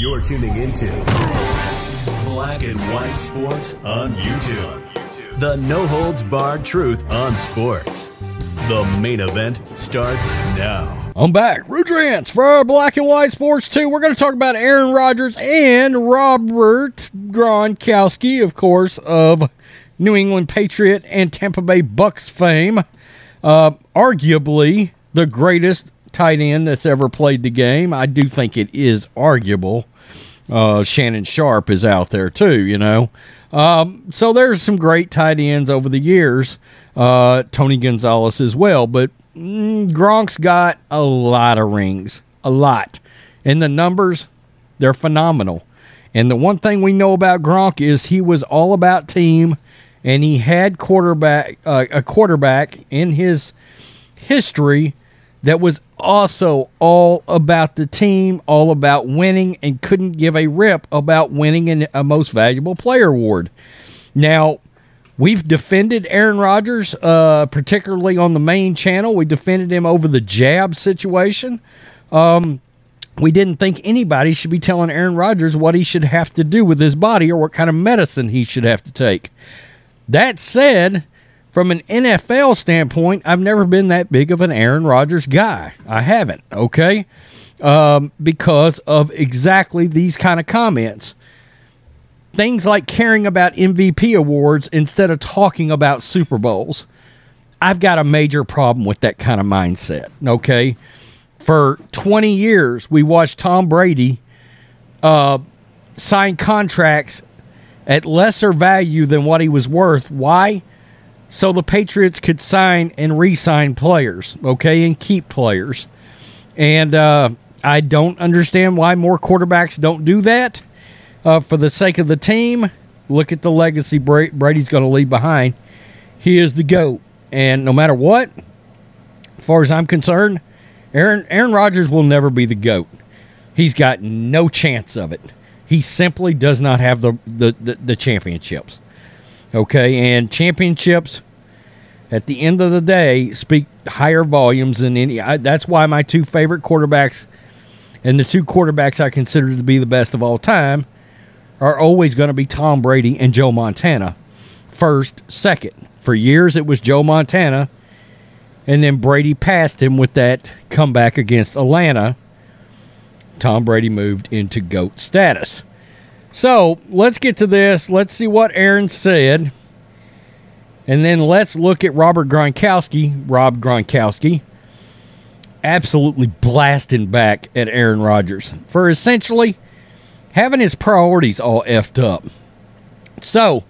You're tuning into Black and White Sports on YouTube. The no holds barred truth on sports. The main event starts now. I'm back. Rudrance for Black and White Sports 2. We're going to talk about Aaron Rodgers and Robert Gronkowski, of course, of New England Patriot and Tampa Bay Bucks fame. Uh, arguably the greatest tight end that's ever played the game. I do think it is arguable. Uh, Shannon Sharpe is out there too, you know. Um, so there's some great tight ends over the years. Uh, Tony Gonzalez as well, but mm, Gronk's got a lot of rings, a lot, and the numbers they're phenomenal. And the one thing we know about Gronk is he was all about team, and he had quarterback uh, a quarterback in his history that was also all about the team, all about winning, and couldn't give a rip about winning an, a most valuable player award. Now, we've defended Aaron Rodgers, uh, particularly on the main channel. We defended him over the jab situation. Um, we didn't think anybody should be telling Aaron Rodgers what he should have to do with his body or what kind of medicine he should have to take. That said, from an NFL standpoint, I've never been that big of an Aaron Rodgers guy. I haven't, okay? Um, because of exactly these kind of comments. Things like caring about MVP awards instead of talking about Super Bowls. I've got a major problem with that kind of mindset, okay? For 20 years, we watched Tom Brady uh, sign contracts at lesser value than what he was worth. Why? So the Patriots could sign and re-sign players, okay, and keep players. And uh, I don't understand why more quarterbacks don't do that uh, for the sake of the team. Look at the legacy Brady's going to leave behind. He is the goat, and no matter what, as far as I'm concerned, Aaron Aaron Rodgers will never be the goat. He's got no chance of it. He simply does not have the the, the, the championships. Okay, and championships at the end of the day speak higher volumes than any. I, that's why my two favorite quarterbacks and the two quarterbacks I consider to be the best of all time are always going to be Tom Brady and Joe Montana. First, second. For years it was Joe Montana, and then Brady passed him with that comeback against Atlanta. Tom Brady moved into GOAT status. So let's get to this. Let's see what Aaron said. And then let's look at Robert Gronkowski, Rob Gronkowski, absolutely blasting back at Aaron Rodgers for essentially having his priorities all effed up. So,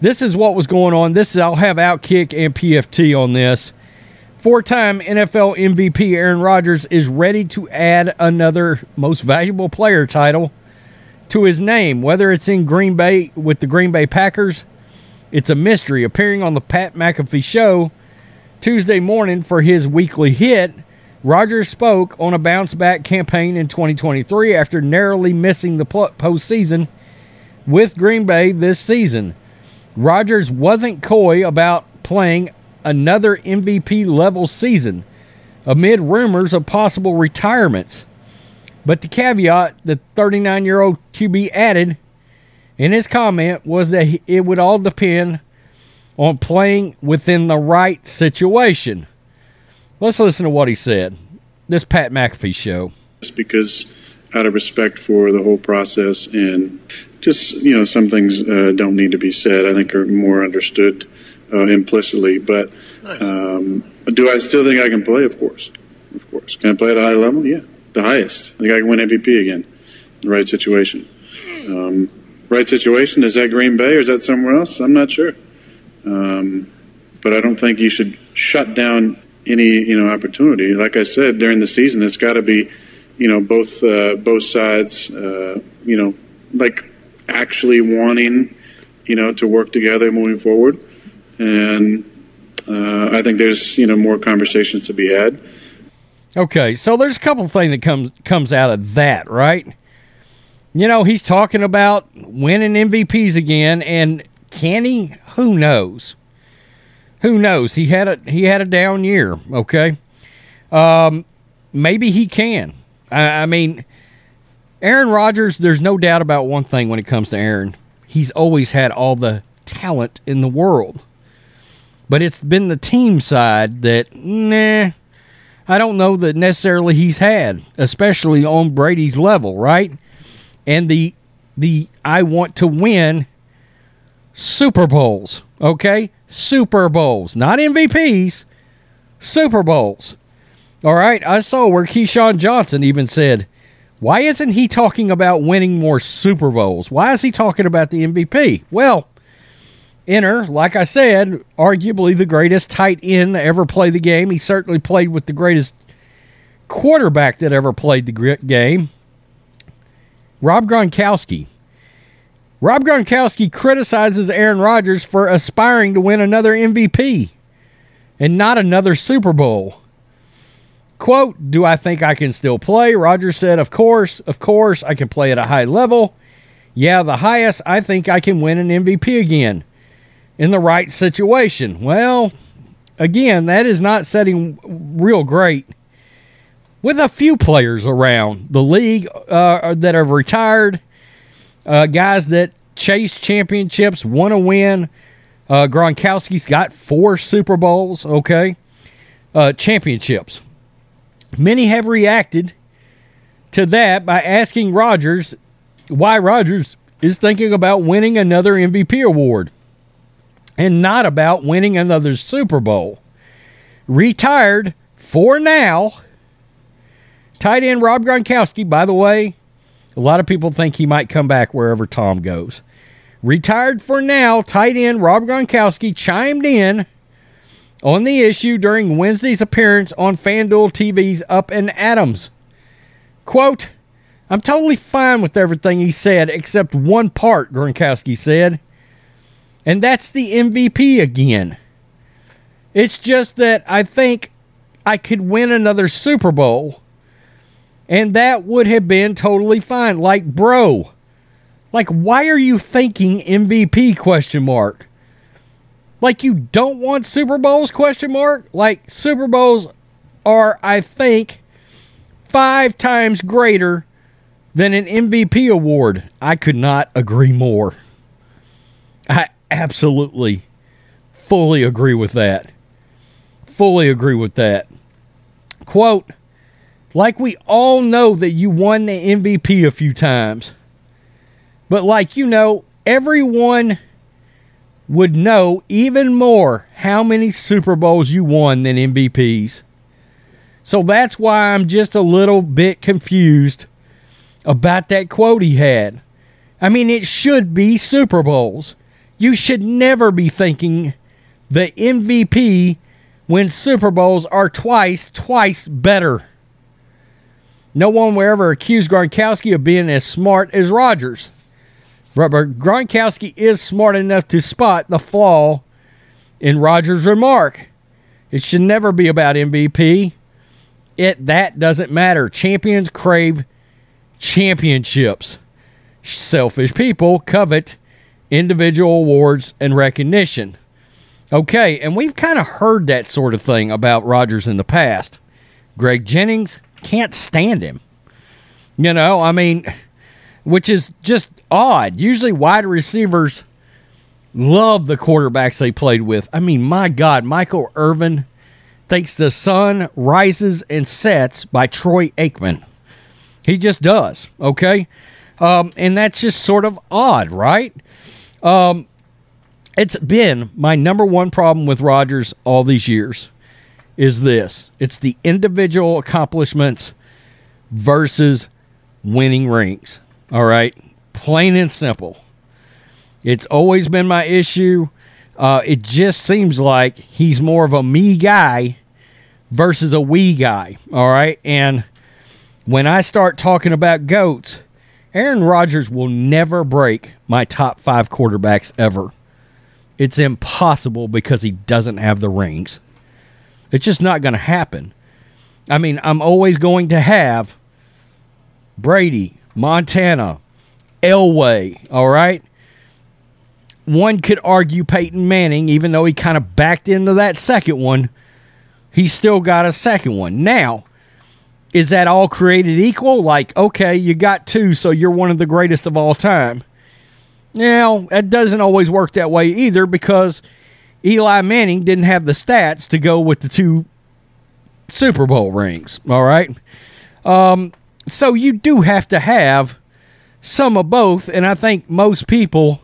this is what was going on. This is I'll have Outkick and PFT on this. Four-time NFL MVP Aaron Rodgers is ready to add another most valuable player title to his name, whether it's in Green Bay with the Green Bay Packers. It's a mystery. Appearing on the Pat McAfee show Tuesday morning for his weekly hit, Rodgers spoke on a bounce back campaign in 2023 after narrowly missing the postseason with Green Bay this season. Rodgers wasn't coy about playing another MVP level season amid rumors of possible retirements. But the caveat the 39 year old QB added in his comment was that it would all depend on playing within the right situation. Let's listen to what he said. This Pat McAfee show. Just because, out of respect for the whole process, and just you know, some things uh, don't need to be said. I think are more understood uh, implicitly. But nice. um, do I still think I can play? Of course, of course. Can I play at a high level? Yeah the highest. Think I can win MVP again. The right situation. Um, right situation. Is that Green Bay or is that somewhere else? I'm not sure. Um, but I don't think you should shut down any you know opportunity. Like I said during the season, it's got to be you know, both uh, both sides, uh, you know, like actually wanting, you know, to work together moving forward. And uh, I think there's you know more conversations to be had. Okay, so there's a couple things that comes comes out of that, right? You know, he's talking about winning MVPs again, and can he? Who knows? Who knows? He had a he had a down year. Okay, um, maybe he can. I, I mean, Aaron Rodgers. There's no doubt about one thing when it comes to Aaron. He's always had all the talent in the world. But it's been the team side that, nah, I don't know that necessarily he's had, especially on Brady's level, right? And the the I want to win Super Bowls, okay? Super Bowls, not MVPs, Super Bowls. All right, I saw where Keyshawn Johnson even said, why isn't he talking about winning more Super Bowls? Why is he talking about the MVP? Well, enter, like I said, arguably the greatest tight end that ever played the game. He certainly played with the greatest quarterback that ever played the game, Rob Gronkowski. Rob Gronkowski criticizes Aaron Rodgers for aspiring to win another MVP and not another Super Bowl. Quote, Do I think I can still play? Rodgers said, Of course, of course, I can play at a high level. Yeah, the highest, I think I can win an MVP again in the right situation. Well, again, that is not setting real great with a few players around the league uh, that have retired, uh, guys that chase championships, want to win. Uh, Gronkowski's got four Super Bowls, okay, uh, championships. Many have reacted to that by asking Rodgers why Rodgers is thinking about winning another MVP award and not about winning another Super Bowl. Retired for now. Tight end Rob Gronkowski, by the way, a lot of people think he might come back wherever Tom goes. Retired for now, tight end Rob Gronkowski chimed in on the issue during Wednesday's appearance on FanDuel TV's Up and Adams. Quote, I'm totally fine with everything he said except one part, Gronkowski said. And that's the MVP again. It's just that I think I could win another Super Bowl and that would have been totally fine. Like, bro, like why are you thinking MVP question mark? Like you don't want Super Bowls question mark? Like Super Bowls are I think 5 times greater than an MVP award. I could not agree more. I absolutely fully agree with that. Fully agree with that. Quote, like we all know that you won the MVP a few times. But like you know, everyone would know even more how many Super Bowls you won than MVPs. So that's why I'm just a little bit confused about that quote he had. I mean, it should be Super Bowls. You should never be thinking the MVP when Super Bowls are twice, twice better. No one will ever accuse Gronkowski of being as smart as Rodgers. But Gronkowski is smart enough to spot the flaw in Rodgers' remark. It should never be about MVP. It that doesn't matter. Champions crave championships. Selfish people covet individual awards and recognition. Okay, and we've kind of heard that sort of thing about Rodgers in the past. Greg Jennings can't stand him. You know, I mean, which is just odd. Usually, wide receivers love the quarterbacks they played with. I mean, my God, Michael Irvin thinks the sun rises and sets by Troy Aikman. He just does, okay? Um, and that's just sort of odd, right? Um, it's been my number one problem with Rodgers all these years is this it's the individual accomplishments versus winning rings. All right. Plain and simple. It's always been my issue. Uh, it just seems like he's more of a me guy versus a we guy. All right. And when I start talking about GOATs, Aaron Rodgers will never break my top five quarterbacks ever. It's impossible because he doesn't have the rings. It's just not going to happen. I mean, I'm always going to have Brady, Montana, Elway, all right? One could argue Peyton Manning, even though he kind of backed into that second one, he still got a second one. Now, is that all created equal? Like, okay, you got two, so you're one of the greatest of all time. Now, it doesn't always work that way either because Eli Manning didn't have the stats to go with the two Super Bowl rings. All right. Um, so you do have to have some of both. And I think most people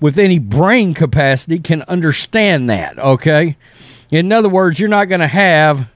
with any brain capacity can understand that. Okay. In other words, you're not going to have,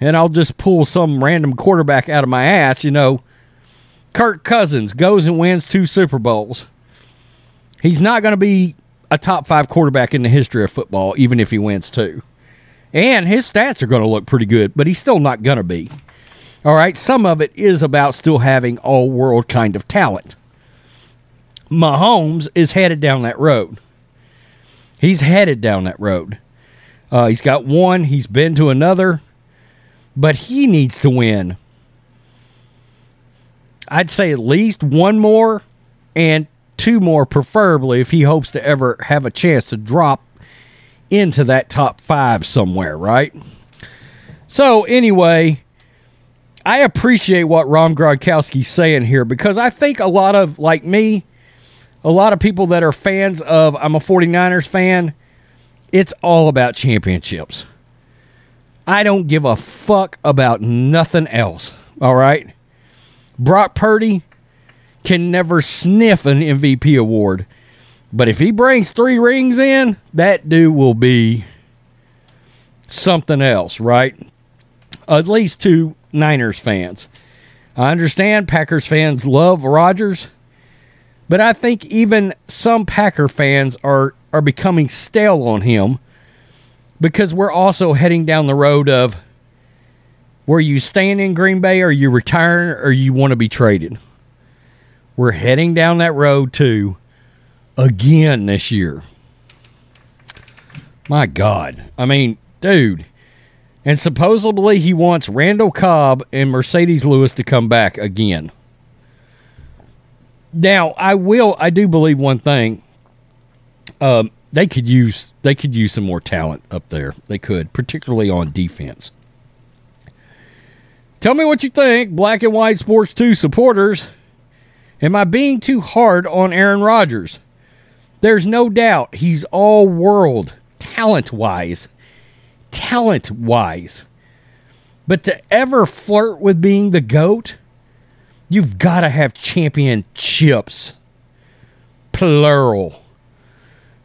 and I'll just pull some random quarterback out of my ass, you know, Kirk Cousins goes and wins two Super Bowls. He's not going to be a top five quarterback in the history of football, even if he wins two. And his stats are going to look pretty good, but he's still not going to be. All right, some of it is about still having all world kind of talent. Mahomes is headed down that road. He's headed down that road. Uh, he's got one, he's been to another, but he needs to win. I'd say at least one more and two more, preferably, if he hopes to ever have a chance to drop into that top five somewhere, right? So, anyway, I appreciate what Ron Gronkowski's saying here because I think a lot of, like me, a lot of people that are fans of, I'm a 49ers fan, it's all about championships. I don't give a fuck about nothing else, all right? Brock Purdy can never sniff an MVP award. But if he brings three rings in, that dude will be something else, right? At least two Niners fans. I understand Packers fans love Rodgers, but I think even some Packer fans are are becoming stale on him because we're also heading down the road of where you staying in Green Bay or you retiring or you want to be traded. We're heading down that road too again this year. My God. I mean, dude. And supposedly he wants Randall Cobb and Marcedes Lewis to come back again. Now, I will I do believe one thing. Um, they could use they could use some more talent up there. They could, particularly on defense. Tell me what you think, Black and White Sports 2 supporters. Am I being too hard on Aaron Rodgers? There's no doubt he's all world talent wise. Talent wise. But to ever flirt with being the GOAT, you've got to have championships. Plural.